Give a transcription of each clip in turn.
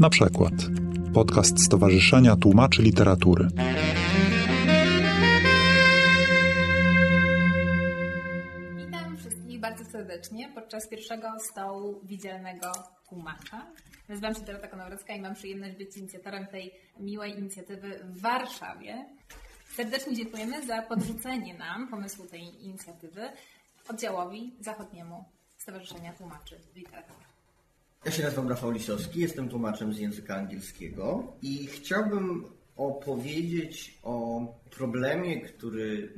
Na przykład podcast Stowarzyszenia Tłumaczy Literatury. Witam wszystkich bardzo serdecznie podczas pierwszego stołu widzialnego tłumacza. Nazywam się Dorota Konowrocka i mam przyjemność być inicjatorem tej miłej inicjatywy w Warszawie. Serdecznie dziękujemy za podrzucenie nam pomysłu tej inicjatywy oddziałowi zachodniemu Stowarzyszenia Tłumaczy Literatury. Ja się nazywam Rafał Lisowski, jestem tłumaczem z języka angielskiego i chciałbym opowiedzieć o problemie, który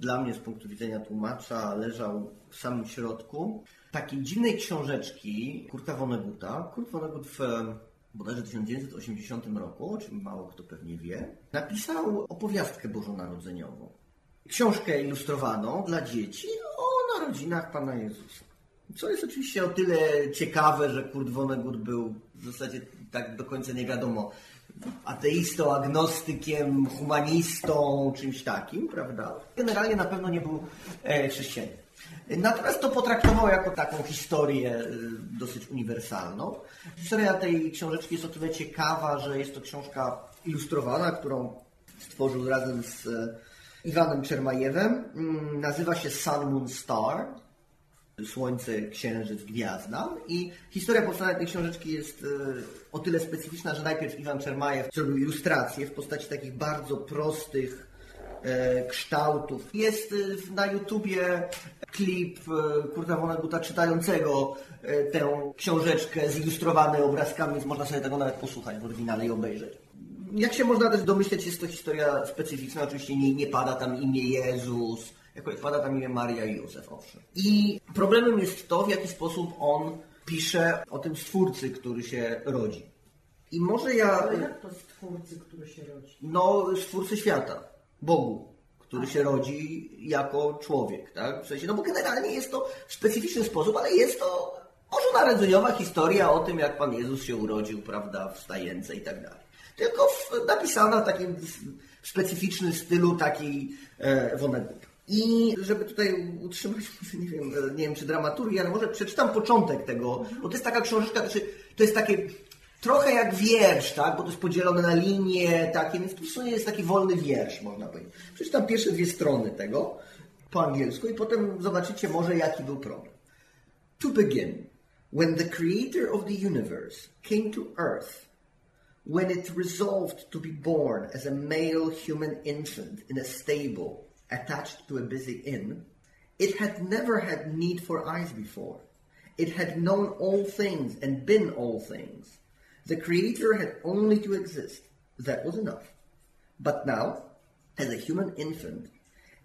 dla mnie z punktu widzenia tłumacza leżał w samym środku takiej dziwnej książeczki Kurta Vonneguta. Kurt Vonnegut w bodajże 1980 roku, o czym mało kto pewnie wie, napisał opowiastkę bożonarodzeniową. Książkę ilustrowaną dla dzieci o narodzinach Pana Jezusa. Co jest oczywiście o tyle ciekawe, że Kurt Vonnegut był w zasadzie tak do końca nie wiadomo ateistą, agnostykiem, humanistą, czymś takim, prawda? Generalnie na pewno nie był e, chrześcijaninem. Natomiast to potraktował jako taką historię e, dosyć uniwersalną. Historia tej książeczki jest o tyle ciekawa, że jest to książka ilustrowana, którą stworzył razem z e, Iwanem Czermajewem. Mm, Nazywa się Sun Moon Star. Słońce, Księżyc, Gwiazda. I historia powstania tej książeczki jest e, o tyle specyficzna, że najpierw Iwan Czermajew zrobił ilustracje w postaci takich bardzo prostych e, kształtów. Jest e, na YouTubie klip Kurta Vonneguta czytającego tę książeczkę zilustrowany obrazkami, więc można sobie tego nawet posłuchać w oryginale i obejrzeć. Jak się można też domyśleć, jest to historia specyficzna. Oczywiście nie, nie pada tam imię Jezus, jako pada tam imię Maria i Józef, owszem. I problemem jest to, w jaki sposób on pisze o tym stwórcy, który się rodzi. I może ja... Ale jak to stwórcy, który się rodzi? No, stwórcy świata, Bogu, który się rodzi jako człowiek, tak? W sensie, no bo generalnie jest to w specyficzny sposób, ale jest to bożonarodzeniowa historia o tym, jak Pan Jezus się urodził, prawda, w stajence i tak dalej. Tylko w, napisana w takim specyficznym stylu takiej e, Vonnegut. I żeby tutaj utrzymać, nie wiem, nie wiem czy dramaturgię, ale może przeczytam początek tego, bo to jest taka książeczka, to, znaczy, to jest takie trochę jak wiersz, tak? Bo to jest podzielone na linie takie, więc to jest taki wolny wiersz, można powiedzieć. Przeczytam pierwsze dwie strony tego po angielsku i potem zobaczycie może jaki był problem. To begin, when the creator of the universe came to earth, when it resolved to be born as a male human infant in a stable attached to a busy inn, it had never had need for eyes before. It had known all things and been all things. The Creator had only to exist. That was enough. But now, as a human infant,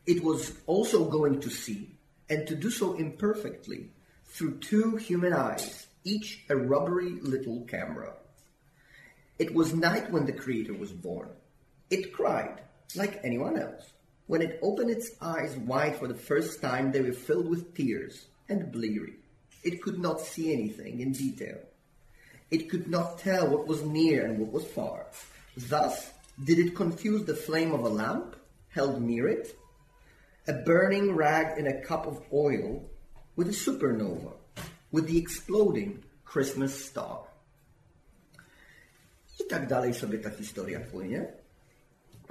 it was also going to see, and to do so imperfectly, through two human eyes, each a rubbery little camera. It was night when the Creator was born. It cried, like anyone else. When it opened its eyes wide for the first time, they were filled with tears and bleary. It could not see anything in detail. It could not tell what was near and what was far. Thus, did it confuse the flame of a lamp held near it, a burning rag in a cup of oil, with a supernova, with the exploding Christmas star. I tak dalej sobie ta historia płynie.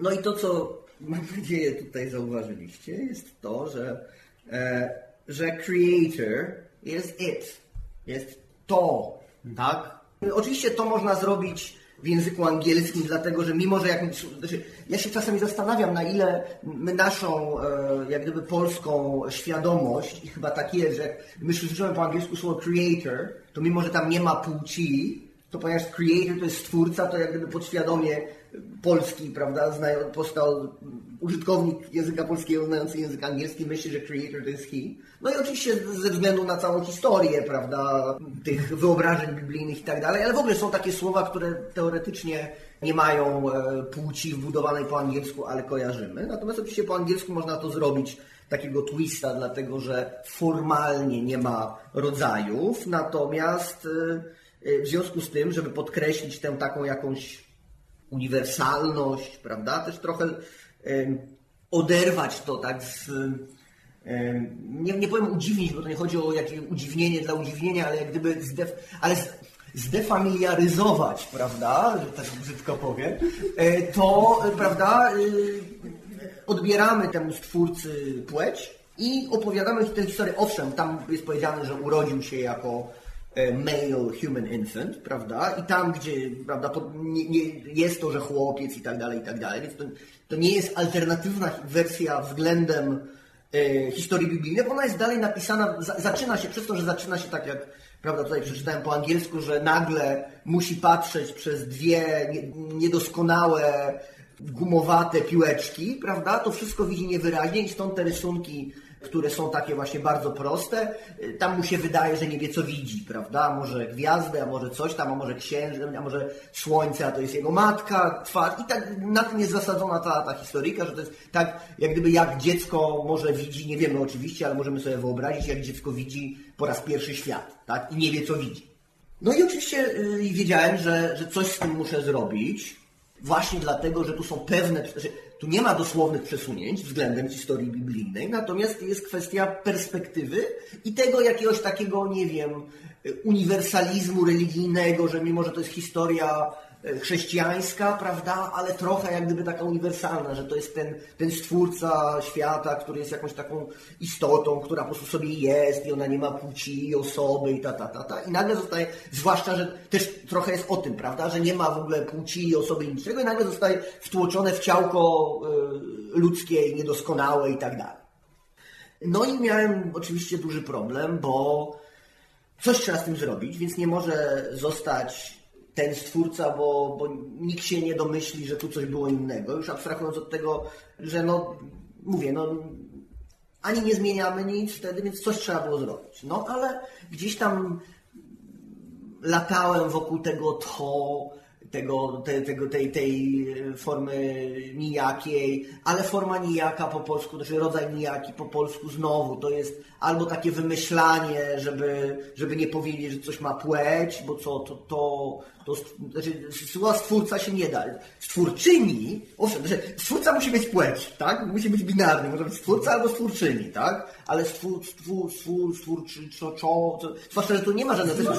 No i to, co mam nadzieję tutaj zauważyliście, jest to, że, e, że creator jest it. Jest to, tak? Oczywiście to można zrobić w języku angielskim, dlatego że mimo, że jak, znaczy, ja się czasami zastanawiam, na ile my naszą, e, jak gdyby polską świadomość, i chyba tak jest, że my słyszymy po angielsku słowo creator, to mimo, że tam nie ma płci, to ponieważ creator to jest stwórca, to jak gdyby podświadomie polski, prawda, znają, powstał użytkownik języka polskiego znający język angielski myśli, że creator to jest he. No i oczywiście ze względu na całą historię, prawda, tych wyobrażeń biblijnych i tak dalej, ale w ogóle są takie słowa, które teoretycznie nie mają e, płci wbudowanej po angielsku, ale kojarzymy. Natomiast oczywiście po angielsku można to zrobić takiego twista, dlatego że formalnie nie ma rodzajów, natomiast e, w związku z tym, żeby podkreślić tę taką jakąś uniwersalność, prawda? Też trochę oderwać to tak z. Nie, nie powiem udziwnić, bo to nie chodzi o jakieś udziwnienie dla udziwnienia, ale jak gdyby zdef, ale zdefamiliaryzować, prawda, tak brzydko powiem, e, to, prawda, e, odbieramy temu stwórcy płeć i opowiadamy tę historię. Owszem, tam jest powiedziane, że urodził się jako male human infant, prawda? I tam, gdzie prawda, to nie, nie, jest to, że chłopiec i tak dalej, i tak dalej, więc to, to nie jest alternatywna wersja względem e, historii biblijnej, bo ona jest dalej napisana, za, zaczyna się, przez to, że zaczyna się tak jak, prawda, tutaj przeczytałem po angielsku, że nagle musi patrzeć przez dwie nie, niedoskonałe, gumowate piłeczki, prawda, to wszystko widzi niewyraźnie i stąd te rysunki które są takie właśnie bardzo proste. Tam mu się wydaje, że nie wie co widzi, prawda? A może gwiazdę, a może coś tam, a może księżyc, a może słońce, a to jest jego matka, twarz. I tak na tym jest zasadzona ta, ta historyjka, że to jest tak, jak gdyby jak dziecko może widzi, nie wiemy oczywiście, ale możemy sobie wyobrazić, jak dziecko widzi po raz pierwszy świat, tak? I nie wie co widzi. No i oczywiście yy, wiedziałem, że, że coś z tym muszę zrobić. Właśnie dlatego, że tu są pewne, tu nie ma dosłownych przesunięć względem historii biblijnej, natomiast jest kwestia perspektywy i tego jakiegoś takiego, nie wiem, uniwersalizmu religijnego, że mimo, że to jest historia chrześcijańska, prawda, ale trochę jak gdyby taka uniwersalna, że to jest ten, ten stwórca świata, który jest jakąś taką istotą, która po prostu sobie jest i ona nie ma płci i osoby i ta, ta, ta, ta. I nagle zostaje, zwłaszcza, że też trochę jest o tym, prawda, że nie ma w ogóle płci i osoby i niczego i nagle zostaje wtłoczone w ciałko y, ludzkie, niedoskonałe i tak dalej. No i miałem oczywiście duży problem, bo coś trzeba z tym zrobić, więc nie może zostać ten stwórca, bo, bo nikt się nie domyśli, że tu coś było innego. Już abstrahując od tego, że no, mówię, no, ani nie zmieniamy nic wtedy, więc coś trzeba było zrobić. No, ale gdzieś tam latałem wokół tego to, tego, te, tego, tej, tej formy nijakiej, ale forma nijaka po polsku, znaczy rodzaj nijaki po polsku znowu to jest albo takie wymyślanie, żeby, żeby nie powiedzieć, że coś ma płeć, bo co, to, to, to znaczy, słowa stwórca się nie da. Stwórczyni, owszem, znaczy, stwórca musi mieć płeć, tak? Musi być binarny, może być stwórca albo stwórczyni, tak? Ale stwór, stwór, stwór, stwórczy, czo, czo, zwłaszcza, że tu nie ma żadnego...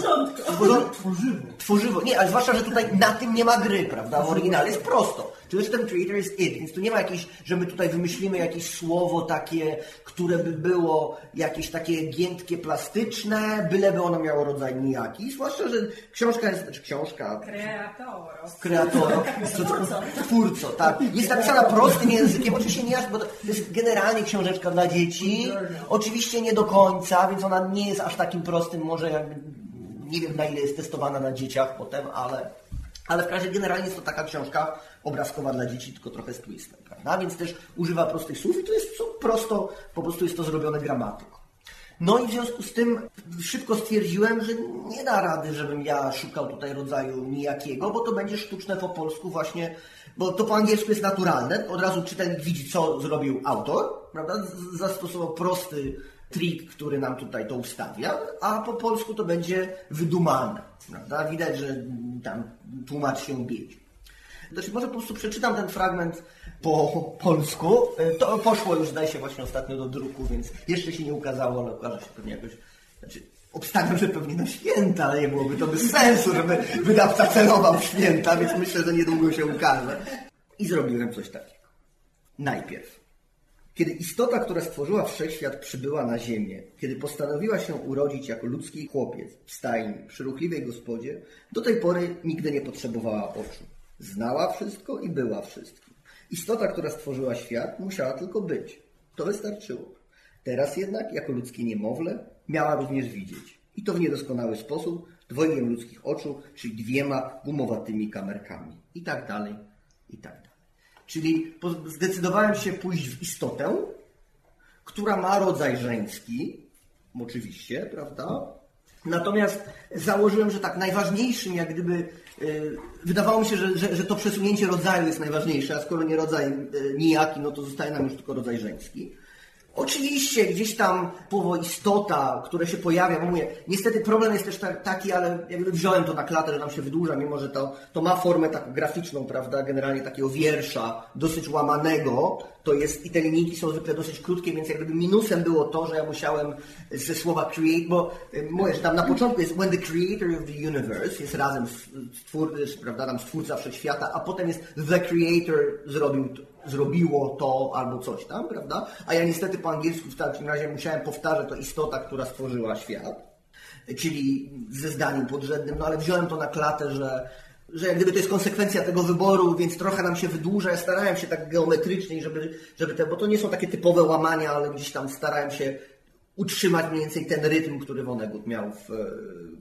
Tworzywo. Tworzywo. Nie, ale zwłaszcza, że tutaj na tym nie ma gry, prawda? W oryginale jest prosto. Czyli ten creator jest it, więc tu nie ma jakiejś, że my tutaj wymyślimy jakieś słowo takie, które by było jakieś takie giętkie, plastyczne, byleby ono miało rodzaj nijaki. Zwłaszcza, że książka jest, znaczy książka... Kreatoro. Kreatoro. Twórco, tak. Jest napisana prostym językiem, oczywiście nie bo to jest generalnie książeczka dla dzieci. Oczywiście nie do końca, więc ona nie jest aż takim prostym, może jakby, nie wiem na ile jest testowana na dzieciach potem, ale, ale w każdym razie generalnie jest to taka książka obrazkowa dla dzieci, tylko trochę z twistem, prawda? Więc też używa prostych słów i to jest prosto, po prostu jest to zrobione gramatyką. No i w związku z tym szybko stwierdziłem, że nie da rady, żebym ja szukał tutaj rodzaju nijakiego, bo to będzie sztuczne po polsku właśnie, bo to po angielsku jest naturalne. Od razu czytelnik widzi, co zrobił autor, prawda? Zastosował prosty trik, który nam tutaj to ustawia, a po polsku to będzie wydumane, prawda? Widać, że tam tłumacz się biedzi. Znaczy, może po prostu przeczytam ten fragment po polsku. To poszło już, zdaje się, właśnie ostatnio do druku, więc jeszcze się nie ukazało, ale ukaże się pewnie jakoś. Znaczy, obstawiam, że pewnie na święta, ale nie byłoby to bez sensu, żeby wydawca celował święta, więc myślę, że niedługo się ukaże. I zrobiłem coś takiego. Najpierw. Kiedy istota, która stworzyła wszechświat, przybyła na ziemię, kiedy postanowiła się urodzić jako ludzki chłopiec w stajni, przy ruchliwej gospodzie, do tej pory nigdy nie potrzebowała oczu. Znała wszystko i była wszystkim. Istota, która stworzyła świat, musiała tylko być. To wystarczyło. Teraz jednak, jako ludzkie niemowlę, miała również widzieć. I to w niedoskonały sposób, dwojgiem ludzkich oczu, czyli dwiema gumowatymi kamerkami. I tak dalej, i tak dalej. Czyli zdecydowałem się pójść w istotę, która ma rodzaj żeński, oczywiście, prawda? Natomiast założyłem, że tak najważniejszym, jak gdyby yy, wydawało mi się, że, że, że, to przesunięcie rodzaju jest najważniejsze, a skoro nie rodzaj yy, nijaki, no to zostaje nam już tylko rodzaj żeński. Oczywiście gdzieś tam słowo istota, które się pojawia, bo mówię, niestety problem jest też ta- taki, ale jakby wziąłem to na klatę, że nam się wydłuża, mimo że to, to ma formę taką graficzną, prawda, generalnie takiego wiersza, dosyć łamanego, to jest, i te linijki są zwykle dosyć krótkie, więc jakby minusem było to, że ja musiałem ze słowa create, bo y, mówię, że tam na początku jest when the creator of the universe, jest razem z, stwór, z, prawda, tam stwórca wszechświata, a potem jest the creator zrobił, to- zrobiło to albo coś tam, prawda? A ja niestety po angielsku w takim razie musiałem powtarzać to istota, która stworzyła świat, czyli ze zdaniem podrzędnym, no ale wziąłem to na klatę, że, że jak gdyby to jest konsekwencja tego wyboru, więc trochę nam się wydłuża. Ja starałem się tak geometrycznie, żeby, żeby te, bo to nie są takie typowe łamania, ale gdzieś tam starałem się utrzymać mniej więcej ten rytm, który Vonnegut miał w, e,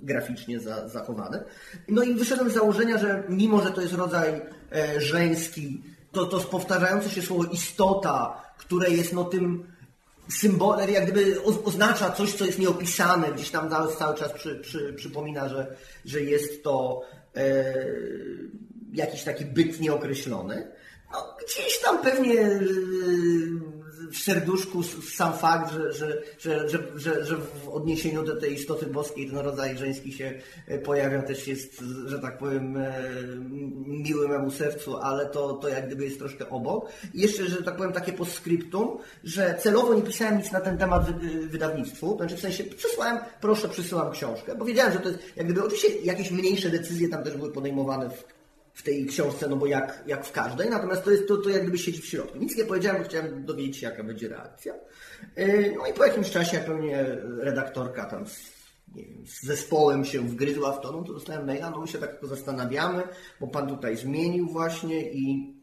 graficznie za, zachowany. No i wyszedłem z założenia, że mimo, że to jest rodzaj e, żeński, to, to powtarzające się słowo istota, które jest no tym symbolem, jak gdyby oznacza coś, co jest nieopisane, gdzieś tam cały, cały czas przy, przy, przypomina, że, że jest to e, jakiś taki byt nieokreślony. No, gdzieś tam pewnie e, w serduszku sam fakt, że, że, że, że, że, w odniesieniu do tej istoty boskiej ten rodzaj żeński się e, pojawia, też jest, że tak powiem, e, miły memu sercu, ale to, to jak gdyby jest troszkę obok. I jeszcze, że tak powiem, takie postscriptum, że celowo nie pisałem nic na ten temat wy, wydawnictwu, znaczy w sensie przysłałem, proszę, przysyłam książkę, bo wiedziałem, że to jest, jak gdyby, oczywiście jakieś mniejsze decyzje tam też były podejmowane w, w tej książce, no bo jak, jak w każdej, natomiast to jest to, to jak gdyby siedzi w środku. Nic nie powiedziałem, bo chciałem dowiedzieć się, jaka będzie reakcja. Yy, No i po jakimś czasie, pewnie redaktorka tam z, nie wiem, z zespołem się wgryzła w to, no to dostałem maila, no my się tak zastanawiamy, bo pan tutaj zmienił właśnie i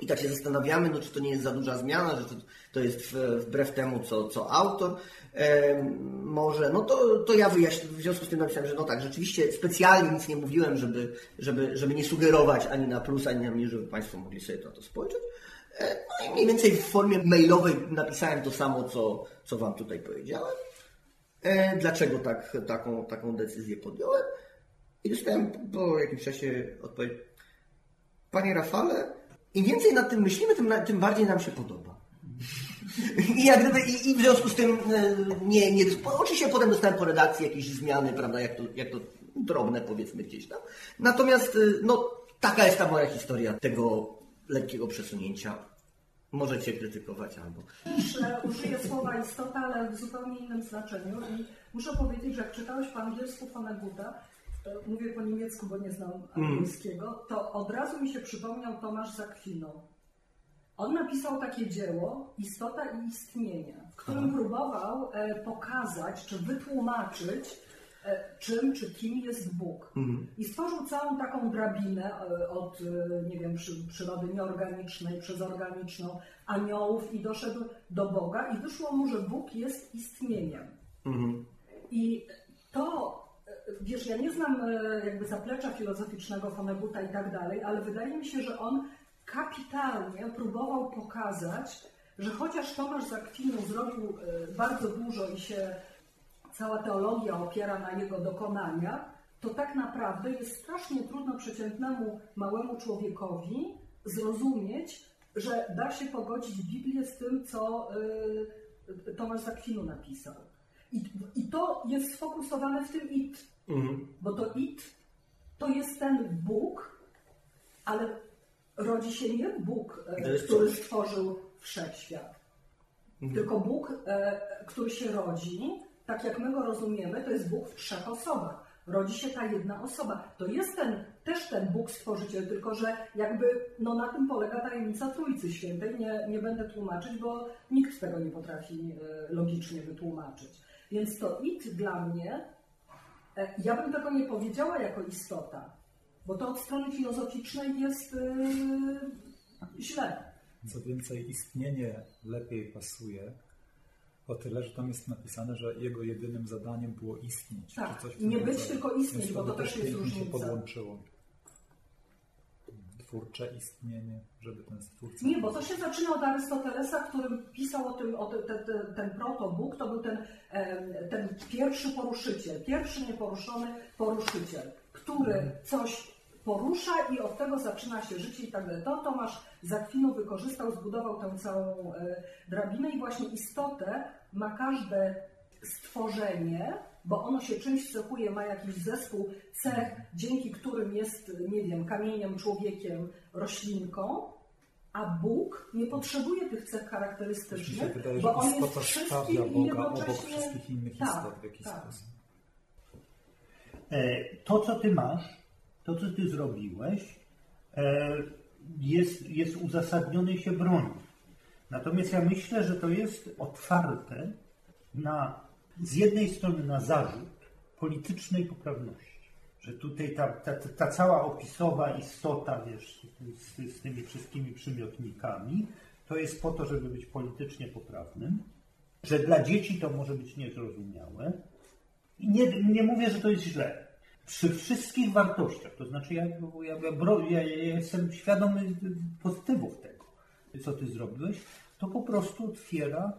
i tak się zastanawiamy, no, czy to nie jest za duża zmiana, że to, to jest wbrew temu, co, co autor em, może. No to, to ja wyjaśnię, w związku z tym napisałem, że no tak, rzeczywiście specjalnie nic nie mówiłem, żeby, żeby, żeby nie sugerować ani na plus, ani na mniej, żeby Państwo mogli sobie to, to spojrzeć. E, No i mniej więcej w formie mailowej napisałem to samo, co, co Wam tutaj powiedziałem. E, Dlaczego tak, taką, taką decyzję podjąłem? I dostałem po jakimś czasie odpowiedź. Panie Rafale, im więcej nad tym myślimy, tym, tym bardziej nam się podoba. I, jak gdyby, i, I w związku z tym e, nie, nie oczywiście potem dostałem po redakcji jakieś zmiany, prawda, jak to, jak to drobne powiedzmy gdzieś tam. Natomiast e, no, taka jest ta moja historia tego lekkiego przesunięcia. Możecie krytykować albo. Że użyję słowa istota, ale w zupełnie innym znaczeniu. I muszę powiedzieć, że jak czytałeś po angielsku Vonneguta, to mówię po niemiecku, bo nie znam angielskiego, to od razu mi się przypomniał Tomasz Zakwino. On napisał takie dzieło Istota i istnienie, w którym próbował e, pokazać czy wytłumaczyć, e, czym czy kim jest Bóg. I stworzył całą taką drabinę e, od, e, nie wiem, przy, przyrody nieorganicznej przez organiczną, aniołów i doszedł do Boga i wyszło mu, że Bóg jest istnieniem. I to, e, wiesz, ja nie znam e, jakby zaplecza filozoficznego Vonneguta i tak dalej, ale wydaje mi się, że on kapitalnie próbował pokazać, że chociaż Tomasz Zakwinu zrobił e, bardzo dużo i się cała teologia opiera na jego dokonaniach, to tak naprawdę jest strasznie trudno przeciętnemu małemu człowiekowi zrozumieć, że da się pogodzić Biblię z tym, co y, Tomasz Zakwinu napisał. I, I to jest sfokusowane w tym it, bo to it to jest ten Bóg, ale rodzi się nie Bóg, e, który stworzył wszechświat. Tylko Bóg, e, który się rodzi, tak jak my go rozumiemy, to jest Bóg w trzech osobach. Rodzi się ta jedna osoba. To jest ten, też ten Bóg stworzyciel, tylko że jakby no, na tym polega tajemnica Trójcy Świętej. Nie, nie będę tłumaczyć, bo nikt tego nie potrafi e, logicznie wytłumaczyć. Więc to it dla mnie, ja bym tego nie powiedziała jako istota, bo to od strony filozoficznej jest e, źle. Co więcej, istnienie lepiej pasuje, o tyle, że tam jest napisane, że jego jedynym zadaniem było istnieć. Tak, nie być, tylko istnieć, bo to też jest pięknie się różnica. podłączyło. Twórcze istnienie, żeby ten stwórca... Nie, bo to się zaczyna od Arystotelesa, który pisał o tym, o te, te, te, ten protobóg, to był ten, ten pierwszy poruszyciel, pierwszy nieporuszony poruszyciel, który coś porusza i od tego zaczyna się życie i tak dalej. To Tomasz Zakwinu wykorzystał, zbudował tę całą e, drabinę i właśnie istotę ma każde stworzenie, bo ono się czymś cechuje, ma jakiś zespół cech, dzięki którym jest, nie wiem, kamieniem, człowiekiem, roślinką, a Bóg nie potrzebuje tych cech charakterystycznych, wydaje, bo on jest wszystkim Boga obok jednocześnie... wszystkich innych Tak, istot w jakiś tak. sposób. E, To, co ty masz, to, co ty zrobiłeś, e, jest, jest uzasadnione i się broni. Natomiast ja myślę, że to jest otwarte na, z jednej strony na zarzut politycznej poprawności. Że tutaj ta, ta, ta cała opisowa istota, wiesz, z, z tymi wszystkimi przymiotnikami, to jest po to, żeby być politycznie poprawnym, że dla dzieci to może być niezrozumiałe, i nie, nie mówię, że to jest źle. Przy wszystkich wartościach, to znaczy ja, ja, ja, ja jestem świadomy pozytywów tego, co ty zrobiłeś, to po prostu otwiera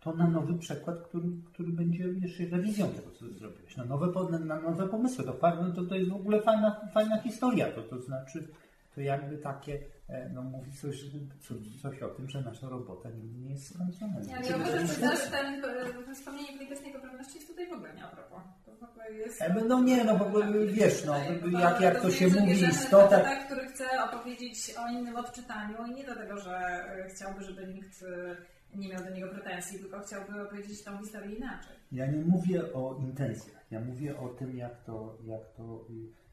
to na nowy przekład, który, który będzie jeszcze rewizją tego, co zrobiłeś, na nowe, na nowe pomysły. To, to, to jest w ogóle fajna, fajna historia, to, to znaczy to jakby takie, e, no mówi coś, coś, coś o tym, że nasza robota nigdy nie jest skończona. Ja nie uważam, że ten e, wspomnienie politycznej poprawności jest tutaj w ogóle nie a propos. To w ogóle jest... E, No nie, no bo wiesz, no, jak, jak to się mówi, istota, faceta, który chce opowiedzieć o innym odczytaniu i nie dlatego, że chciałby, żeby nikt nie miał do niego pretensji, tylko chciałby opowiedzieć tą historię inaczej. Ja nie mówię o intencjach, ja mówię o tym, jak to, jak to,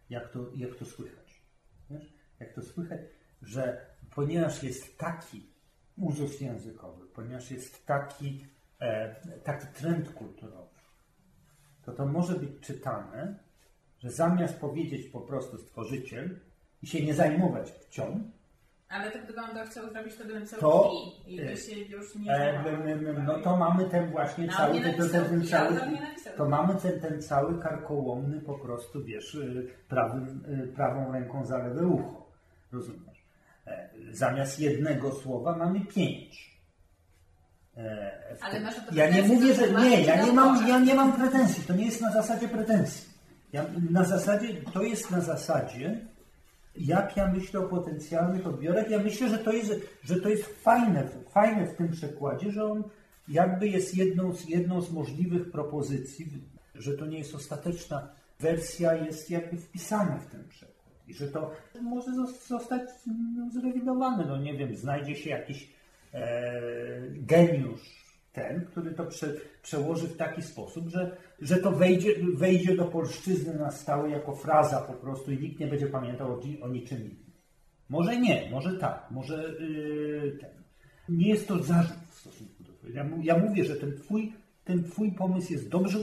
jak to, jak to słychać. Wiesz? Jak to słychać, że ponieważ jest taki uzus językowy, ponieważ jest taki, e, taki trend kulturowy, to to może być czytane, że zamiast powiedzieć po prostu stworzyciel i się nie zajmować płcią, Ale to gdyby on to chciał zrobić, to bym chciał To- i by się już nie E, No to mamy ten właśnie No, cały, nie ten, cały, to mamy ten, ten cały karkołomny po prostu, wiesz, y, prawym, y, prawą ręką za lewe ucho, rozumiesz? E, Zamiast jednego słowa mamy pięć. E, Ale masz to ja nie mówię, że nie, ja nie mam, ja nie mam pretensji, to nie jest na zasadzie pretensji. Ja, na zasadzie, to jest na zasadzie, jak ja myślę o potencjalnych odbiorach. Ja myślę, że to jest, że to jest fajne, fajne w tym przekładzie, że on jakby jest jedną z, jedną z możliwych propozycji, że to nie jest ostateczna wersja, jest jakby wpisana w ten przekład. I że to może zos- zostać zrewidowane. No nie wiem, znajdzie się jakiś e, geniusz ten, który to prze, przełoży w taki sposób, że, że to wejdzie, wejdzie do polszczyzny na stałe jako fraza po prostu i nikt nie będzie pamiętał o, o niczym innym. Może nie, może tak, może yy, ten. Nie jest to zarzut w stosunku do tego. Ja, ja mówię, że ten twój, ten twój pomysł jest dobrze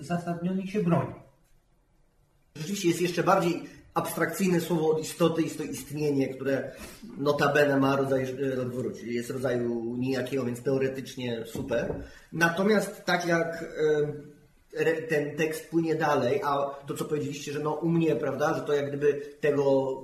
uzasadniony i się broni. Rzeczywiście jest jeszcze bardziej abstrakcyjne słowo od istoty, jest to istnienie, które notabene ma rodzaj e, czyli jest rodzaju nijakiego, więc teoretycznie super. Natomiast tak jak e, ten tekst płynie dalej, a to co powiedzieliście, że no u mnie, prawda, że to jak gdyby tego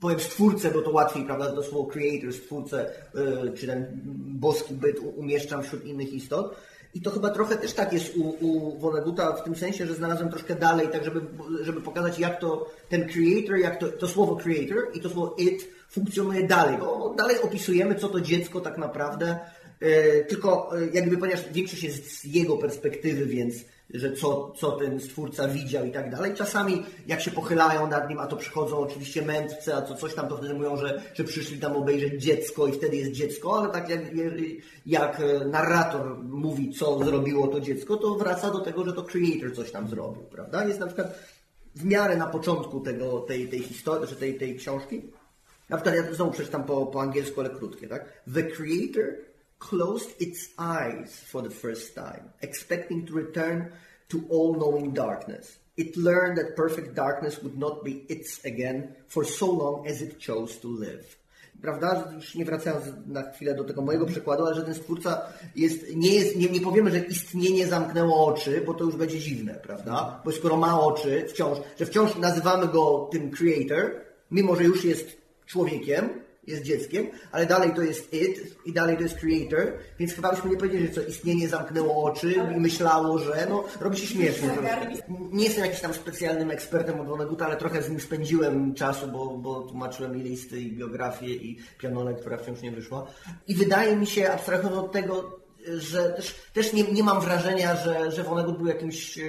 powiem stwórcę, bo to łatwiej, prawda, to słowo creator, stwórcę, e, czy ten boski byt umieszczam wśród innych istot. I to chyba trochę też tak jest u, u Vonneguta w tym sensie, że znalazłem troszkę dalej, tak żeby, żeby pokazać jak to ten creator, jak to, to słowo creator i to słowo it funkcjonuje dalej, bo dalej opisujemy co to dziecko tak naprawdę, e, tylko e, jakby ponieważ większość jest z jego perspektywy, więc że co, co ten stwórca widział i tak dalej. Czasami jak się pochylają nad nim, a to przychodzą oczywiście mędrcy, a co coś tam, to wtedy mówią, że, że przyszli tam obejrzeć dziecko i wtedy jest dziecko, ale tak jak, jak e, narrator mówi, co zrobiło to dziecko, to wraca do tego, że to creator coś tam zrobił, prawda? Jest na przykład w miarę na początku tego, tej, tej historii, czy tej, tej książki, na przykład ja znowu przeczytam po, po angielsku, ale krótkie, tak? The creator closed its eyes for the first time, expecting to return to all-knowing darkness. It learned that perfect darkness would not be its again for so long as it chose to live. Prawda? Już nie wracając na chwilę do tego mojego przykładu, ale że ten stwórca jest, nie jest, nie, nie powiemy, że istnienie zamknęło oczy, bo to już będzie dziwne, prawda? Bo skoro ma oczy wciąż, że wciąż nazywamy go tym creator, mimo że już jest człowiekiem, jest dzieckiem, ale dalej to jest it i dalej to jest creator, więc chyba byśmy nie powiedzieli, że co istnienie zamknęło oczy i myślało, że no robi się śmiesznie. Nie jestem jakimś tam specjalnym ekspertem od Woneguta, ale trochę z nim spędziłem czasu, bo, bo tłumaczyłem i listy, i biografię, i pianole, która wciąż nie wyszła. I wydaje mi się, abstrahując od tego, że też, też nie, nie mam wrażenia, że, że był jakimś e,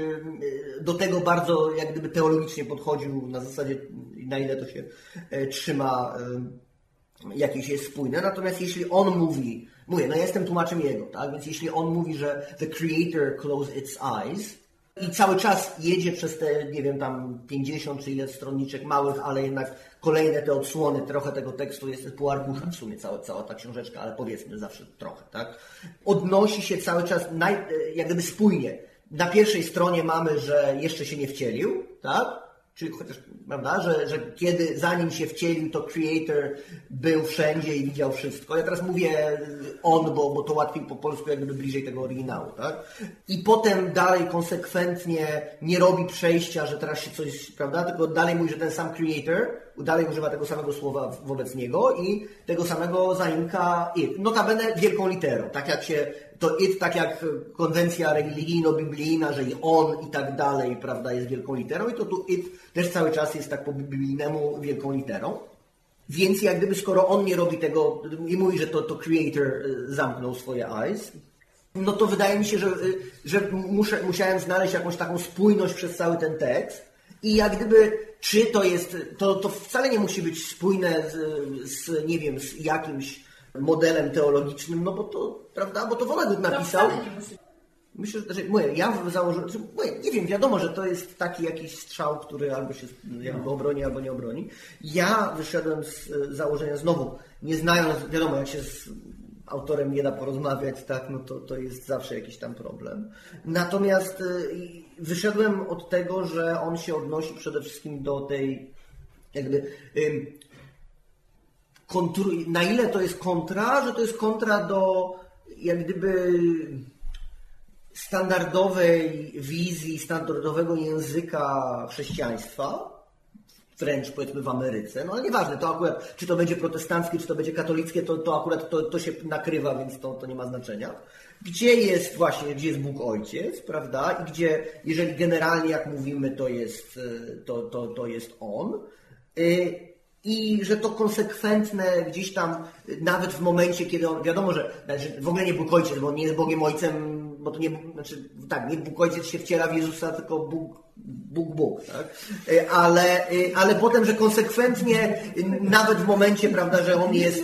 do tego bardzo jak gdyby teologicznie podchodził na zasadzie na ile to się e, trzyma e, jakieś jest spójne. Natomiast jeśli on mówi, mówię, no jestem tłumaczem jego, tak? Więc jeśli on mówi, że the creator closed its eyes i cały czas jedzie przez te, nie wiem, tam 50 czy ile stronniczek małych, ale jednak kolejne te odsłony, trochę tego tekstu jest pół arbusza w sumie cała, cała ta książeczka, ale powiedzmy zawsze trochę, tak? Odnosi się cały czas naj, jak gdyby spójnie. Na pierwszej stronie mamy, że jeszcze się nie wcielił, tak? Czy chociaż, prawda, że, że kiedy, zanim się wcielił, to creator był wszędzie i widział wszystko. Ja teraz mówię on, bo, bo to łatwiej po polsku, jakby bliżej tego oryginału, tak? I potem dalej konsekwentnie nie robi przejścia, że teraz się coś, prawda, tylko dalej mówi, że ten sam creator, dalej używa tego samego słowa wobec niego i tego samego zaimka. Notabene wielką literą, tak jak się to it, tak jak konwencja religijno-biblijna, że i on i tak dalej, prawda, jest wielką literą i to tu it też cały czas jest tak po biblijnemu wielką literą. Więc jak gdyby skoro on nie robi tego i mówi, że to, to creator y, zamknął swoje eyes, no to wydaje mi się, że, y, że muszę, musiałem znaleźć jakąś taką spójność przez cały ten tekst i jak gdyby, czy to jest, to, to wcale nie musi być spójne z, z nie wiem, z jakimś modelem teologicznym, no bo to, prawda, bo to Vonnegut napisał. Myślę, że mówię, ja założyłem, mówię, nie wiem, wiadomo, że to jest taki jakiś strzał, który albo się jakby obroni, albo nie obroni. Ja wyszedłem z założenia znowu, nie znając, wiadomo, jak się z autorem nie da porozmawiać, tak, no to, to jest zawsze jakiś tam problem. Natomiast y, wyszedłem od tego, że on się odnosi przede wszystkim do tej jakby kontru, na ile to jest kontra, że to jest kontra do jak gdyby standardowej wizji, standardowego języka chrześcijaństwa, wręcz powiedzmy w Ameryce, no ale nieważne, to akurat, czy to będzie protestanckie, czy to będzie katolickie, to, to akurat to, to się nakrywa, więc to, to nie ma znaczenia. Gdzie jest właśnie, gdzie jest Bóg Ojciec, prawda, i gdzie, jeżeli generalnie jak mówimy, to jest, to, to, to jest On, y, i że to konsekwentne gdzieś tam, nawet w momencie, kiedy on, wiadomo, że, że w ogóle nie Bóg Ojciec, bo on nie jest Bogiem Ojcem, bo to nie, znaczy, tak, nie Bóg Ojciec się wciela w Jezusa, tylko Bóg, Bóg, Bóg, tak? E, ale, e, ale potem, że konsekwentnie, nawet w momencie, prawda, że on jest...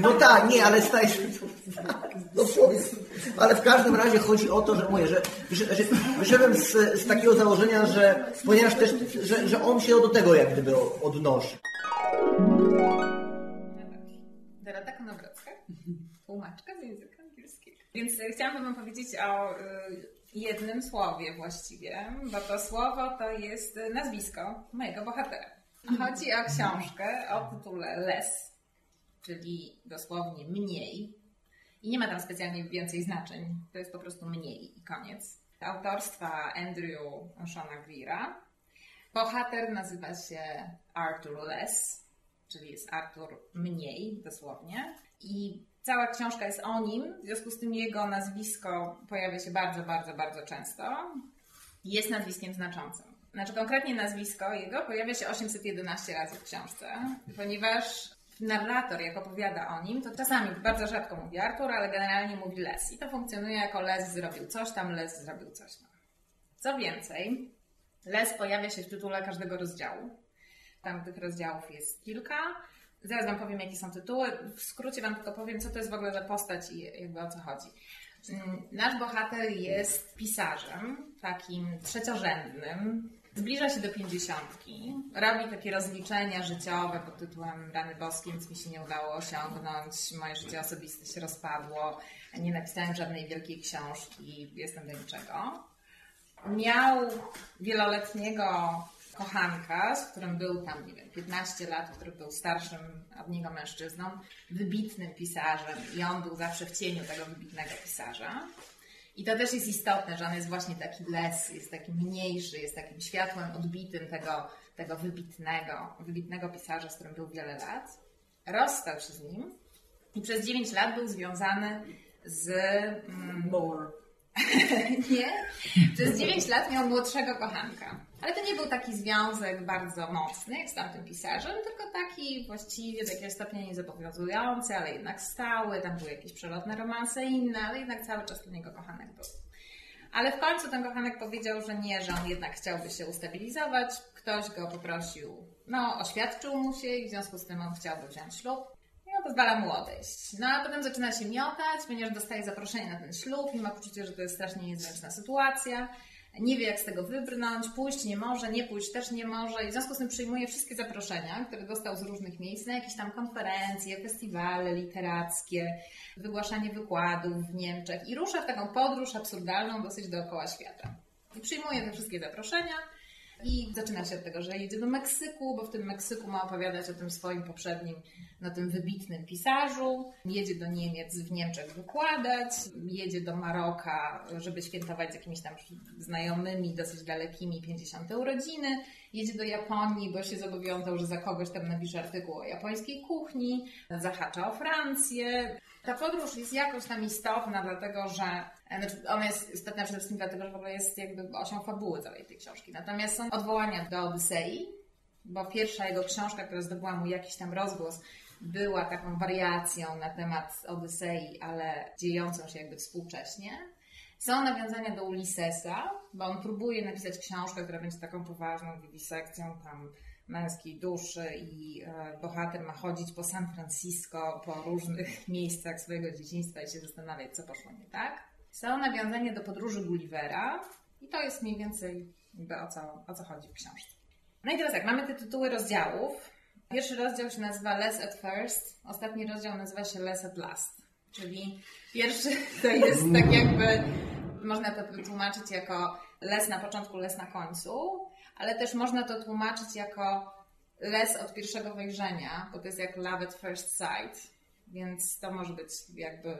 No tak, nie, ale staje się... No, ale w każdym razie chodzi o to, że mówię, że, że, że wyszedłem z, z takiego założenia, że ponieważ też, że, że on się do tego jak gdyby odnosi. Dorota Konowrocka, tłumaczka. Więc chciałam Wam powiedzieć o jednym słowie właściwie, bo to słowo to jest nazwisko mojego bohatera. Chodzi o książkę o tytule Less, czyli dosłownie mniej. I nie ma tam specjalnie więcej znaczeń, to jest po prostu mniej i koniec. Autorstwa Andrew Shona Greera. Bohater nazywa się Arthur Less, czyli jest Arthur mniej dosłownie. I Cała książka jest o nim, w związku z tym jego nazwisko pojawia się bardzo, bardzo, bardzo często. Jest nazwiskiem znaczącym. Znaczy konkretnie nazwisko jego pojawia się 811 razy w książce, ponieważ narrator, jak opowiada o nim, to czasami bardzo rzadko mówi Artur, ale generalnie mówi Les. I to funkcjonuje jako Les zrobił coś tam, Les zrobił coś tam. Co więcej, Les pojawia się w tytule każdego rozdziału. Tam tych rozdziałów jest kilka. Zaraz Wam powiem, jakie są tytuły. W skrócie Wam tylko powiem, co to jest w ogóle za postać i jakby o co chodzi. Mm, nasz bohater jest pisarzem, takim trzeciorzędnym. Zbliża się do pięćdziesiątki. Robi takie rozliczenia życiowe pod tytułem Rany boskie, nic mi się nie udało osiągnąć. Moje życie osobiste się rozpadło. Nie napisałem żadnej wielkiej książki. Jestem do niczego. Miał wieloletniego kochanka, z którym był tam, nie wiem, 15 lat, który był starszym od niego mężczyzną, wybitnym pisarzem i on był zawsze w cieniu tego wybitnego pisarza. I to też jest istotne, że on jest właśnie taki les, jest taki mniejszy, jest takim światłem odbitym tego, tego wybitnego, wybitnego pisarza, z którym był wiele lat. rozstał się z nim i przez 9 lat był związany z... Mm, More. nie? Przez 9 lat miał młodszego kochanka. Ale to nie był taki związek bardzo mocny, jak z tamtym pisarzem, tylko taki właściwie do jakiegoś stopnia niezobowiązujący, ale jednak stały. Tam były jakieś przelotne romanse inne, ale jednak cały czas ten jego kochanek był. Ale w końcu ten kochanek powiedział, że nie, że on jednak chciałby się ustabilizować. Ktoś go poprosił, no, oświadczył mu się i w związku z tym on chciałby wziąć ślub. Pozwala mu odejść. No a potem zaczyna się miotać, ponieważ dostaje zaproszenie na ten ślub i ma poczucie, że to jest strasznie niezręczna sytuacja. Nie wie, jak z tego wybrnąć, pójść nie może, nie pójść też nie może i w związku z tym przyjmuje wszystkie zaproszenia, które dostał z różnych miejsc, na jakieś tam konferencje, festiwale literackie, wygłaszanie wykładów w Niemczech i rusza w taką podróż absurdalną dosyć dookoła świata. I przyjmuje te wszystkie zaproszenia i zaczyna się od tego, że jedzie do Meksyku, bo w tym Meksyku ma opowiadać o tym swoim poprzednim, no tym wybitnym pisarzu. Jedzie do Niemiec, w Niemczech wykładać. Jedzie do Maroka, żeby świętować z jakimiś tam znajomymi, dosyć dalekimi 50. urodziny. Jedzie do Japonii, bo się zobowiązał, że za kogoś tam napisze artykuł o japońskiej kuchni. Zahacza o Francję. Ta podróż jest jakoś tam istotna, dlatego że znaczy ona jest istotna przede wszystkim dlatego, że w ogóle jest jakby osią fabuły całej tej książki. Natomiast są odwołania do Odysei, bo pierwsza jego książka, która zdobyła mu jakiś tam rozgłos, była taką wariacją na temat Odysei, ale dziejącą się jakby współcześnie. Są nawiązania do Ulyssesa, bo on próbuje napisać książkę, która będzie taką poważną wiwisekcją tam męskiej duszy i e, bohater ma chodzić po San Francisco, po różnych miejscach swojego dzieciństwa i się zastanawiać, co poszło nie tak. Są nawiązania do podróży Gullivera i to jest mniej więcej o co, o co chodzi w książce. No i teraz tak, mamy te tytuły rozdziałów. Pierwszy rozdział się nazywa Less at First, ostatni rozdział nazywa się Less at Last. Czyli pierwszy to jest tak jakby, można to tłumaczyć jako les na początku, les na końcu, ale też można to tłumaczyć jako les od pierwszego wejrzenia, bo to jest jak love at first sight, więc to może być jakby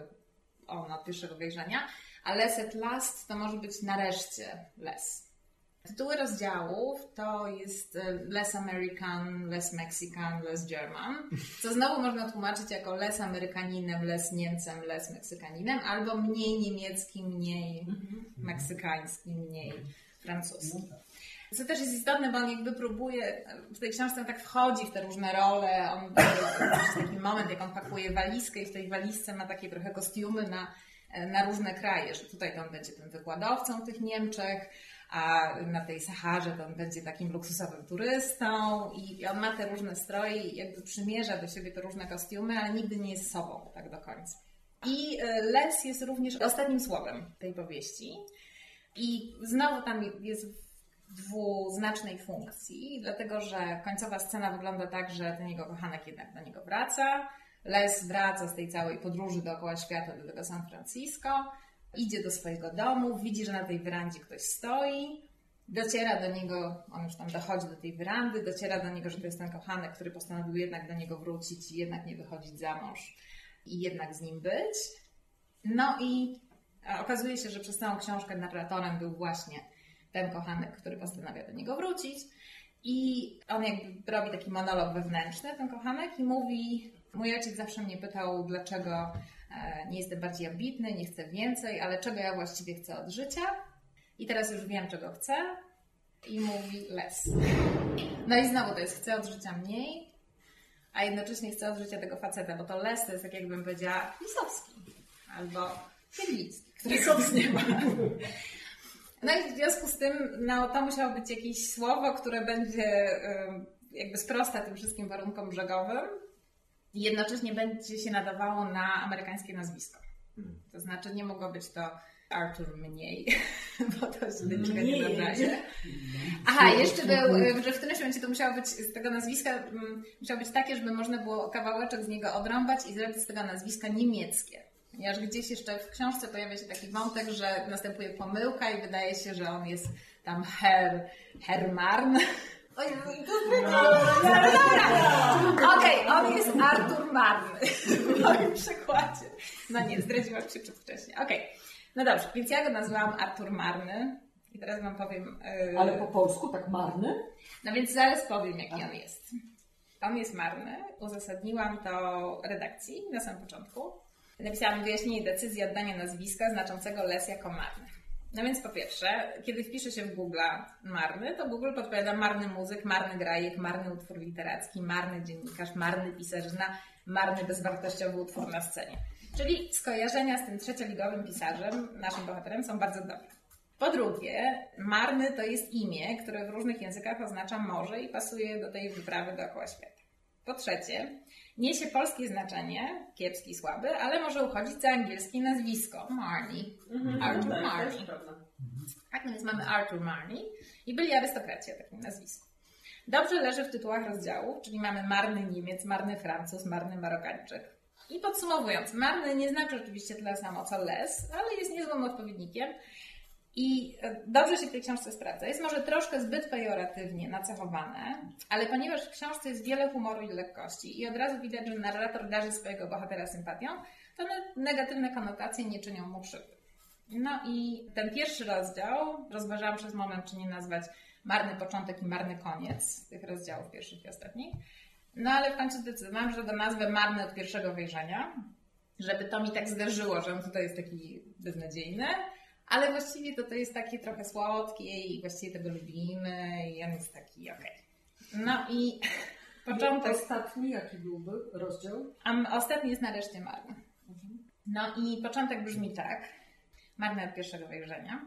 on od pierwszego wejrzenia, a les at last to może być nareszcie les. Tytuły rozdziałów to jest e, Less American, Less Mexican, Less German, co znowu można tłumaczyć jako Less Amerykaninem, Less Niemcem, Less Meksykaninem, albo mniej niemieckim, mniej meksykańskim, mniej francuskim. Co też jest istotne, bo on jakby próbuje, w tej książce on tak wchodzi w te różne role, on jest taki moment, jak on pakuje walizkę i w tej walizce ma takie trochę kostiumy na, na różne kraje, że tutaj to on będzie tym wykładowcą tych Niemczech, a na tej Saharze to on będzie takim luksusowym turystą i on ma te różne stroje i jakby przymierza do siebie te różne kostiumy, ale nigdy nie jest sobą tak do końca. I Les jest również ostatnim słowem tej powieści. I znowu tam jest dwuznacznej funkcji, dlatego że końcowa scena wygląda tak, że ten jego kochanek jednak do niego wraca. Les wraca z tej całej podróży dookoła świata do tego San Francisco, idzie do swojego domu, widzi, że na tej werandzie ktoś stoi, dociera do niego, on już tam dochodzi do tej werandy, dociera do niego, że to jest ten kochanek, który postanowił jednak do niego wrócić i jednak nie wychodzić za mąż i jednak z nim być. No i okazuje się, że przez całą książkę narratorem był właśnie ten kochanek, który postanawia do niego wrócić. I on jakby robi taki monolog wewnętrzny, ten kochanek, i mówi: Mój ojciec zawsze mnie pytał, dlaczego e, nie jestem bardziej ambitny, nie chcę więcej, ale czego ja właściwie chcę od życia. I teraz już wiem, czego chcę. I mówi less. No i znowu to jest chcę od życia mniej, a jednocześnie chcę od życia tego faceta, bo to less to jest, tak jakbym powiedziała, Lisowski albo Kierlicki, którego nie ma. No i w związku z tym, no to musiało być jakieś słowo, które będzie jakby sprosta tym wszystkim warunkom brzegowym i jednocześnie będzie się nadawało na amerykańskie nazwisko. To znaczy nie mogło być to Artur mniej, bo to źle niczego nie nadaje. Aha, jeszcze był, że w którymś momencie to musiało być z tego nazwiska, musiało być takie, żeby można było kawałeczek z niego odrąbać i zrobić z tego nazwiska niemieckie. Ponieważ gdzieś jeszcze w książce pojawia się taki wątek, że następuje pomyłka i wydaje się, że on jest tam Herr, Hermarn. Oj, Okej, on jest Artur Marny w moim przykładzie. No nie, zdradziłam się przedwcześnie. Okej, no dobrze, więc ja go nazwałam Artur Marny. I teraz wam powiem... Yy... Ale po polsku tak marny? No więc zaraz powiem, jaki on jest. On jest marny. Uzasadniłam to redakcji na samym początku. Napisałam wyjaśnienie decyzji oddania nazwiska znaczącego les jako marny. No więc po pierwsze, kiedy wpisze się w Google marny, to Google podpowiada marny muzyk, marny grajek, marny utwór literacki, marny dziennikarz, marny pisarzyna, marny bezwartościowy utwór na scenie. Czyli skojarzenia z tym trzecioligowym pisarzem, naszym bohaterem, są bardzo dobre. Po drugie, marny to jest imię, które w różnych językach oznacza morze i pasuje do tej wyprawy dookoła świata. Po trzecie, niesie polskie znaczenie, kiepski, słaby, ale może uchodzić za angielskie nazwisko, Marnie. Arthur tak, Marnie. też prawda. Tak, więc mamy Arthur Marnie i byli arystokraci o takim nazwisku. Dobrze leży w tytułach rozdziałów, czyli mamy marny Niemiec, marny Francuz, marny Marokańczyk. I podsumowując, marny nie znaczy oczywiście tyle samo co les, ale jest niezłym odpowiednikiem i e, dobrze się w tej książce sprawdza. Jest może troszkę zbyt pejoratywnie nacechowane, ale ponieważ w książce jest wiele humoru i lekkości i od razu widać, że narrator darzy swojego bohatera sympatią, to ne- negatywne konotacje nie czynią mu krzywdy. No i ten pierwszy rozdział, rozważałam przez moment, czy nie nazwać marny początek i marny koniec tych rozdziałów pierwszych i ostatnich. No ale w końcu zdecydowałam, że go nazwę marny od pierwszego wejrzenia, żeby to mi tak zderzyło, że on tutaj jest taki beznadziejny, ale właściwie to to jest takie trochę słodkie i właściwie tego lubimy i on jest taki okej. No i początek... Ostatni, jaki byłby rozdział? A ostatni jest nareszcie marny. No i początek brzmi tak. Marny od pierwszego wejrzenia.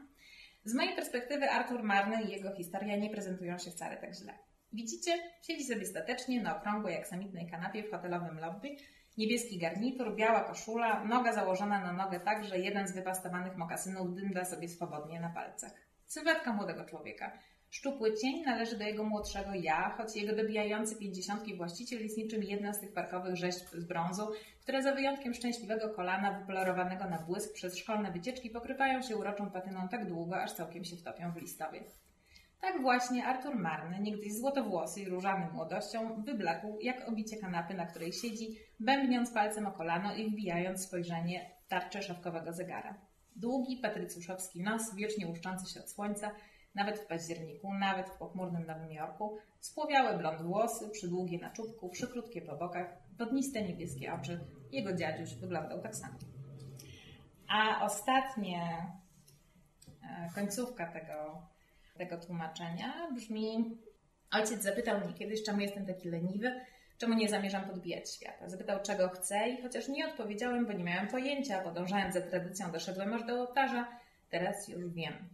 Z mojej perspektywy Artur Marny i jego historia nie prezentują się wcale tak źle. Widzicie? Siedzi sobie statecznie na okrągłej, aksamitnej kanapie w hotelowym lobby. Niebieski garnitur, biała koszula, noga założona na nogę tak, że jeden z wypastowanych mokasynów dymda sobie swobodnie na palcach. Sylwetka młodego człowieka. Szczupły cień należy do jego młodszego ja, choć jego dobijający pięćdziesiątki właściciel jest niczym jedna z tych parkowych rzeźb z brązu, które za wyjątkiem szczęśliwego kolana wypolerowanego na błysk przez szkolne wycieczki pokrywają się uroczą patyną tak długo, aż całkiem się wtopią w listowie. Tak właśnie Artur Marny, niegdyś złotowłosy i różany młodością, wyblakł jak obicie kanapy, na której siedzi, bębniąc palcem o kolano i wbijając spojrzenie w tarczę szafkowego zegara. Długi, patrycjuszowski nos, wiecznie łuszczący się od słońca, nawet w październiku, nawet w pochmurnym Nowym Jorku, spłowiałe blond włosy, przydługie na czubku, przykrótkie po bokach, wodniste niebieskie oczy. Jego dziadziuś wyglądał tak samo. A ostatnie, e, końcówka tego, tego tłumaczenia brzmi: Ojciec zapytał mnie kiedyś, czemu jestem taki leniwy, czemu nie zamierzam podbijać świata. Zapytał, czego chcę, i chociaż nie odpowiedziałem, bo nie miałem pojęcia, podążając za tradycją, doszedłem aż do ołtarza, teraz już wiem.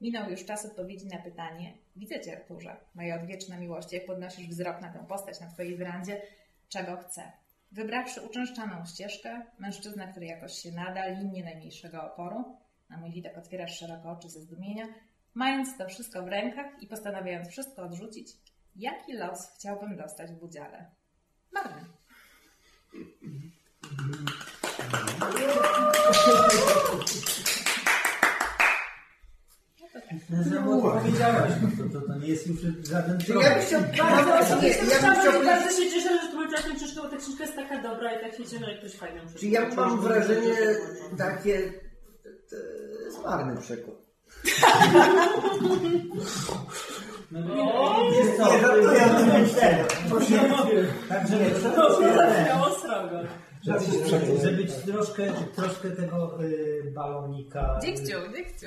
Minął już czas odpowiedzi na pytanie: Widzę cię, Arturze, moja odwieczna miłość, jak podnosisz wzrok na tę postać na twojej werandzie, czego chcę. Wybrawszy uczęszczaną ścieżkę, mężczyzna, który jakoś się nada, linie najmniejszego oporu, na mój widok otwierasz szeroko oczy ze zdumienia, mając to wszystko w rękach i postanawiając wszystko odrzucić, jaki los chciałbym dostać w udziale? Marny. No, bo powiedziałaś, no to, to, to nie jest już żaden problem. ja bym chciał... Bardzo, nie, ja bym bardzo, chciał bardzo się cieszę, że tę książkę, bo ta książka jest taka dobra i tak się cieszę, że ktoś fajną Czyli ja mam wrażenie takie... To jest marny przykład. No, nie, jest co, Nie, to ale jest myślę. Także To zabrzmiało srogo. żeby, żeby być troszkę, troszkę tego y, balonika Dykciu, dykciu.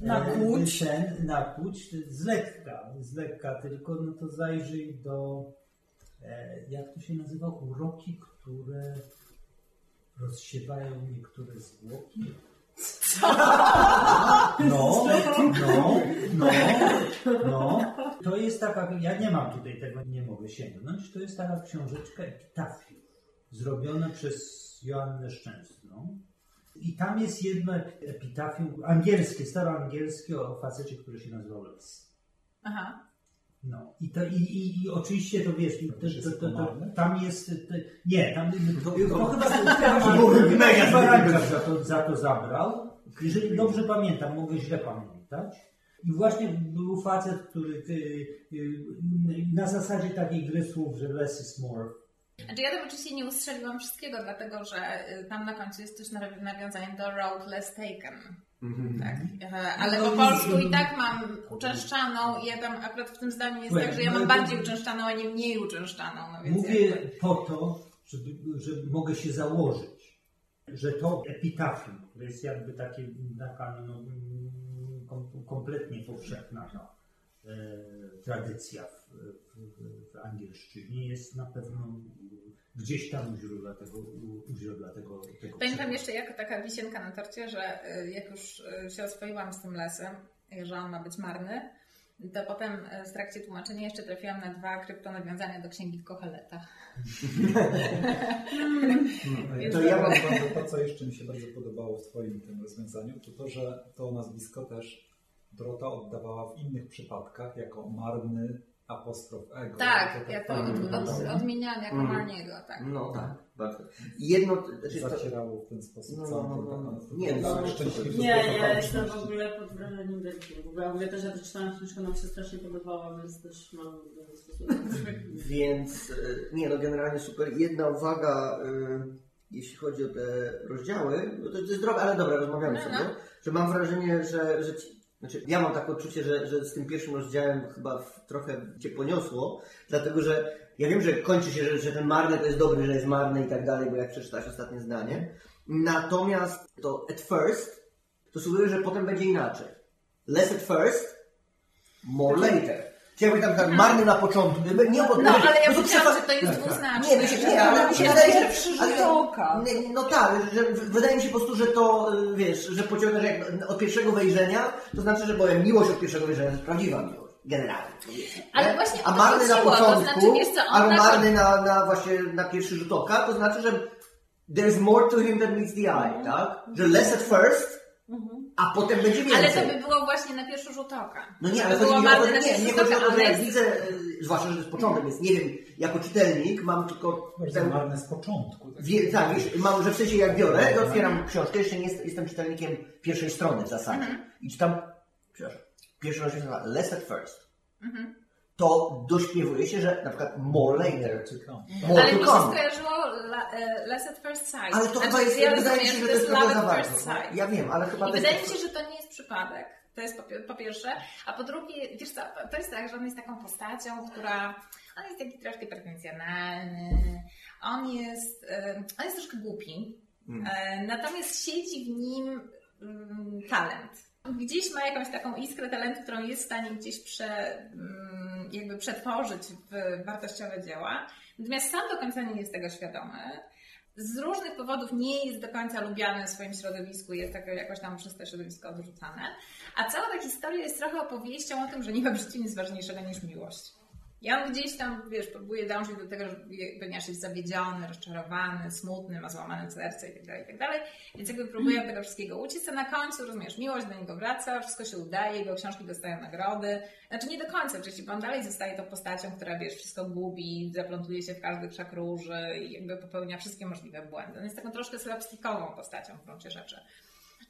Nakłuć. Ten, nakłuć z lekka, z lekka, tylko no to zajrzyj do, e, jak to się nazywa, uroki, które rozsiewają niektóre zwłoki. No, no, no, no. To jest taka, ja nie mam tutaj tego, nie mogę sięgnąć, to jest taka książeczka epitafiów, zrobiona przez Joannę Szczęsną. I tam jest jedno epitafium angielskie, staroangielskie o facecie, który się nazywał Les. Aha. No i, to, i, i, i oczywiście to wiesz, i to, to, to, tam jest, to, nie, tam to, to, to- chyba Barańczak za to, za to zabrał. Jeżeli dobrze pamiętam, mogę źle pamiętać. I właśnie był facet, który y, y, na zasadzie takiej gry słów, że less is more. Znaczy ja tam oczywiście nie ustrzeliłam wszystkiego, dlatego że y, tam na końcu jest też naw- nawiązanie do Road Less Taken. Tak, e, ale po polsku i tak mam uczęszczaną i ja tam akurat w tym zdaniu jest tak, że ja mam bardziej uczęszczaną, a nie mniej uczęszczaną. No więc Mówię jakby- po to, żeby, że mogę się założyć, że to epitafium, które jest jakby takie, taka no, kom, kompletnie powszechna no, e, tradycja w, w, w angielszczyźnie, jest na pewno gdzieś tam u źródła tego, u, źródła tego, tego Pamiętam jeszcze jako taka wisienka na torcie, że y, jak już y, się oswoiłam z tym lesem, że on ma być marny, to potem y, w trakcie tłumaczenia jeszcze trafiłam na dwa kryptonawiązania do księgi Kocheleta. To ja mam bardzo, to, co jeszcze mi się bardzo podobało w Twoim tym rozwiązaniu, to to, że to nazwisko też Dorota oddawała w innych przypadkach jako marny apostrof ego. Tak, To ja to fajnie od, od, odmieniałam jako. Marniego, tak. No tak, bardzo. Jedno, znaczy Zacierało w ten sposób No, no, tą no, taką- no. Nie, no, szczęśliwą Nie, ja jestem w ogóle pod wrażeniem wielkim. W ogóle, w ogóle też ja przeczytałam książkę, nam się strasznie podobała, więc też mam w ten sposób. Więc e, nie, no generalnie super. Jedna uwaga, e, jeśli chodzi o te rozdziały, no to, to jest droga, ale dobra, rozmawiamy No, sobie, no. że mam wrażenie, że, że ci, znaczy ja mam takie odczucie, że, że z tym pierwszym rozdziałem chyba w, trochę cię poniosło, dlatego że ja wiem, że kończy się, że, że ten marny to jest dobry, że jest marny i tak dalej, bo jak przeczytałeś ostatnie zdanie. Natomiast to at first, to sugeruje, że potem będzie inaczej. Less at first, more later. Czyli jakby tam, tam marny na początku, nie pod, No, ale ja no przefa- że to jest tak, tak. dwuznaczne. Nie, mi się, nie, ale mi się wydaje, że... pierwszy rzut ale- oka. nie, No tak, że wydaje mi się po prostu, że to, y, wiesz, że pociąga, że jak od pierwszego wejrzenia, to znaczy, że powiem, miłość od pierwszego wejrzenia to jest prawdziwa miłość. Generalnie. powiedzmy, Ale nie? właśnie o A to marny na chodziło, to początku, znaczy, wiesz co, on albo na- marny na, na właśnie na pierwszy rzut oka, to znaczy, że there's more to him than meets the eye, tak? Że less at first, a potem będzie więcej. Ale to by było właśnie na pierwszy rzut oka. No nie, To ale by chodzi było mi o to, marne że na nie, pierwszy nie rzut chodzi o oka, to, że jak widzę, y, zwłaszcza, że to jest początek, więc nie wiem, jako czytelnik mam tylko Bardzo ten, marne z początku. tak. wie, tak, wiesz, mam, że w sensie jak biorę i otwieram książkę, jeszcze nie jest, jestem czytelnikiem pierwszej strony w zasadzie i czytam, przepraszam, pierwszy rozdział się nazywa Less at First. To dośpiewuje się, że na przykład more later. Czytam. More Ale to mi się skojarzyło Less at First Sight. Ale to Znaczy, chyba jest, ja wydaje mi się, że to jest Love trochę za at First bardzo. Sight. Ja wiem, ale chyba I wydaje mi się, że to nie jest przypadek. To jest po, pi- po pierwsze. A po drugie, wiesz co, to jest tak, że on jest taką postacią, która... On jest taki troszkę pretensjonalny. On jest... e, On jest troszkę głupi. Mm. E, Natomiast siedzi w nim mm, talent. Gdzieś ma jakąś taką iskrę talentu, którą jest w stanie gdzieś prze, mm, jakby przetworzyć w wartościowe dzieła. Natomiast sam do końca nie jest tego świadomy. Z różnych powodów nie jest do końca lubiany w swoim środowisku, jest tak jakoś tam przez to środowisko odrzucane. A cała ta historia jest trochę opowieścią o tym, że nie ma w życiu nic ważniejszego niż miłość. On gdzieś tam, wiesz, próbuje dążyć do tego, że ponieważ jest zawiedziony, rozczarowany, smutny, ma złamane serce i tak dalej, i tak dalej. Więc jakby próbuje od tego wszystkiego uciec, a na końcu, rozumiesz, miłość do niego wraca, wszystko się udaje, jego książki dostają nagrody. Znaczy nie do końca oczywiście, bo on dalej zostaje tą postacią, która, wiesz, wszystko gubi, zaplątuje się w każdy krzak róży i jakby popełnia wszystkie możliwe błędy. On jest taką troszkę slapstickową postacią w gruncie rzeczy.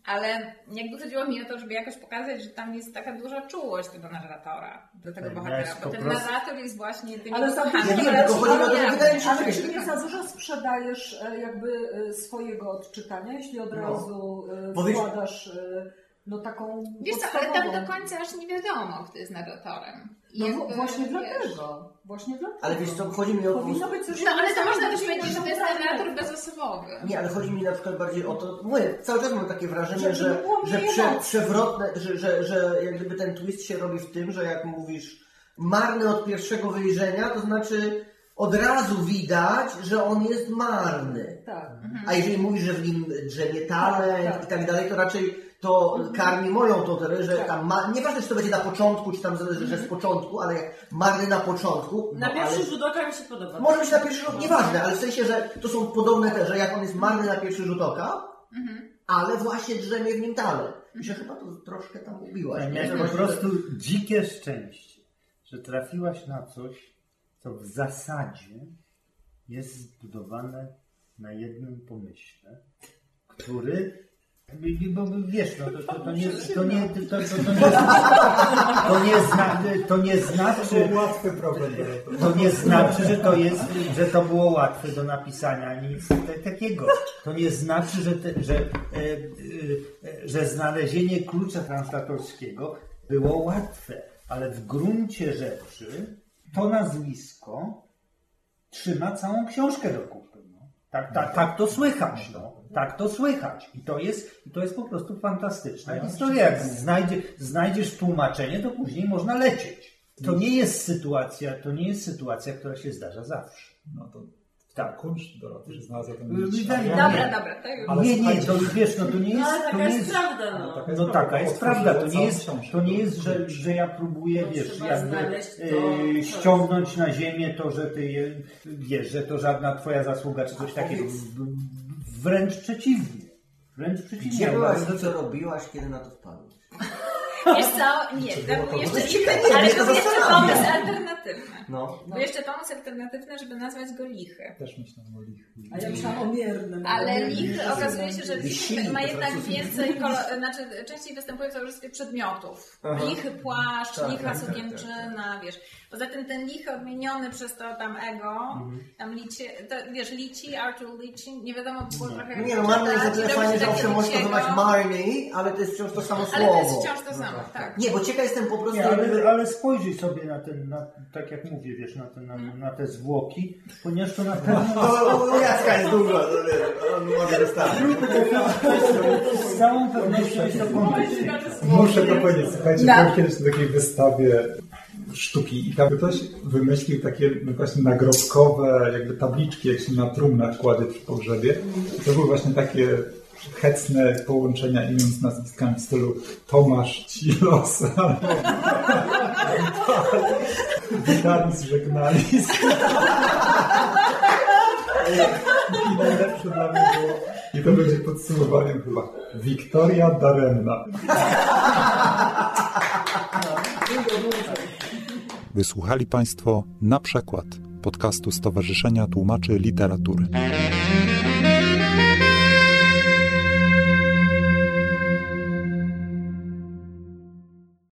Ale jakby chodziło mi o to, żeby jakoś pokazać, że tam jest taka duża czułość tego narratora, do tego Tak, bohatera, bo ten prostu- narrator jest właśnie tym Ale za kochankiem. Ja wiem, tylko chodzi mi o to, że wydaje mi się, Ale że- czy nie za dużo sprzedajesz e, jakby e, swojego odczytania, jeśli od No. razu wkładasz e, no taką Wiesz co, ale tam do końca aż nie wiadomo, kto jest narratorem. No jakby, właśnie wiesz, dlatego. Właśnie dlatego. Ale wiesz co, chodzi mi o... Powinno być coś No ale to można też powiedzieć, że to jest narrator bezosobowy. Nie, ale chodzi mi na przykład bardziej o to, mówię, cały czas mam takie wrażenie, Że- że, prze, przewrotne, że, że, że jak gdyby ten twist się robi w tym, że jak mówisz marny od pierwszego wyjrzenia, to znaczy od razu widać, że on jest marny. Tak. A jeżeli mówisz, że w nim drzemie talent Tak, tak. i tak dalej, to raczej to karmi moją tą teorię, że Tak. tam ma, nieważne czy to będzie na początku, czy tam zależy, że z początku, ale jak marny na początku, Na no, pierwszy ale... rzut oka mi się podoba. Może być na pierwszy rzut, nieważne, ale w sensie, że to są podobne te, że jak on jest marny na pierwszy rzut oka, ale właśnie drzemie w nim talent. I że chyba to troszkę tam ubiłaś. nie? Miałeś po prostu dzikie szczęście, że trafiłaś na coś, co w zasadzie jest zbudowane na jednym pomyśle, który Bo wiesz, no, to, to, to, nie, to, nie, to, to, to, to, nie, to, nie, zna, to nie znaczy, To nie znaczy, że to jest, że to było łatwe do napisania, nic te- takiego. To nie znaczy, że, te, że, e, e, że znalezienie klucza translatorskiego było łatwe, ale w gruncie rzeczy to nazwisko trzyma całą książkę do kupy. No. Tak, tak, tak to słychać. No. Tak to słychać. I to jest, i to jest po prostu fantastyczna historia. Jak znajdzie, znajdziesz tłumaczenie, to później można lecieć. To nie jest sytuacja, to nie jest sytuacja, która się zdarza zawsze. No to Tak. kunszt Doroty, że znalazła ten Wydaje mistrz. mi się- Dobra, dobra, to już. Ale nie, nie, to wiesz, no to nie No jest, ale to taka nie jest jest, prawda, no. taka jest no prawda. taka jest Otworzyła prawda, to nie jest, to nie jest, że, że ja próbuję, To wiesz, jakby to, e, ściągnąć na ziemię to, że ty je, wiesz, że to żadna twoja zasługa, czy coś takiego. Wręcz przeciwnie. Wręcz przeciwnie. Gdzie byłaś że co robiłaś, kiedy na to wpadłaś? Wiesz co? Nie, był jeszcze, ciekawe, ale był jeszcze pomysł alternatywny. No. Był jeszcze pomysł alternatywny, żeby nazwać go lichy. Też myślałem o lich. A ja myślałam o miernym. Ale Mierny lich okazuje się, że lich ma jednak więcej, znaczy częściej występuje w towarzystwie przedmiotów. Aha. Lichy płaszcz, Tak, licha tak, tak, sukienczyna, wiesz. Poza tym ten lichy odmieniony przez to tam ego, tam licie, to, wiesz, lici, Arthur Lici, nie wiadomo było trochę jak Nie no, czytać, tyle i fajnie, że owszem Liciego. nazwać Marnie, ale to jest wciąż to samo Ale słowo. to jest wciąż to samo, tak. Nie, bo ciekaw jestem po prostu Nie, jakby... ale, ale spojrzyj sobie na ten, na, tak jak mówię, wiesz, na te, na, na te zwłoki, ponieważ to na pewno No, u Jacka jest dużo, to wiesz, on może wystarczyć. z całą pewnością jest to. Muszę to powiedzieć. Słuchajcie, No. byłem kiedyś na takiej wystawie sztuki i tam ktoś wymyślił takie właśnie nagrobkowe jakby tabliczki, jak się na trumnach kładzie przy pogrzebie. To były właśnie takie hecne połączenia imion z nazwiskami w stylu Tomasz Cilos albo Witalis Żegnalis. I najlepsze dla mnie było, i to będzie podsumowaniem chyba, Wiktoria Daremna. Wysłuchali Państwo na przykład podcastu Stowarzyszenia Tłumaczy Literatury.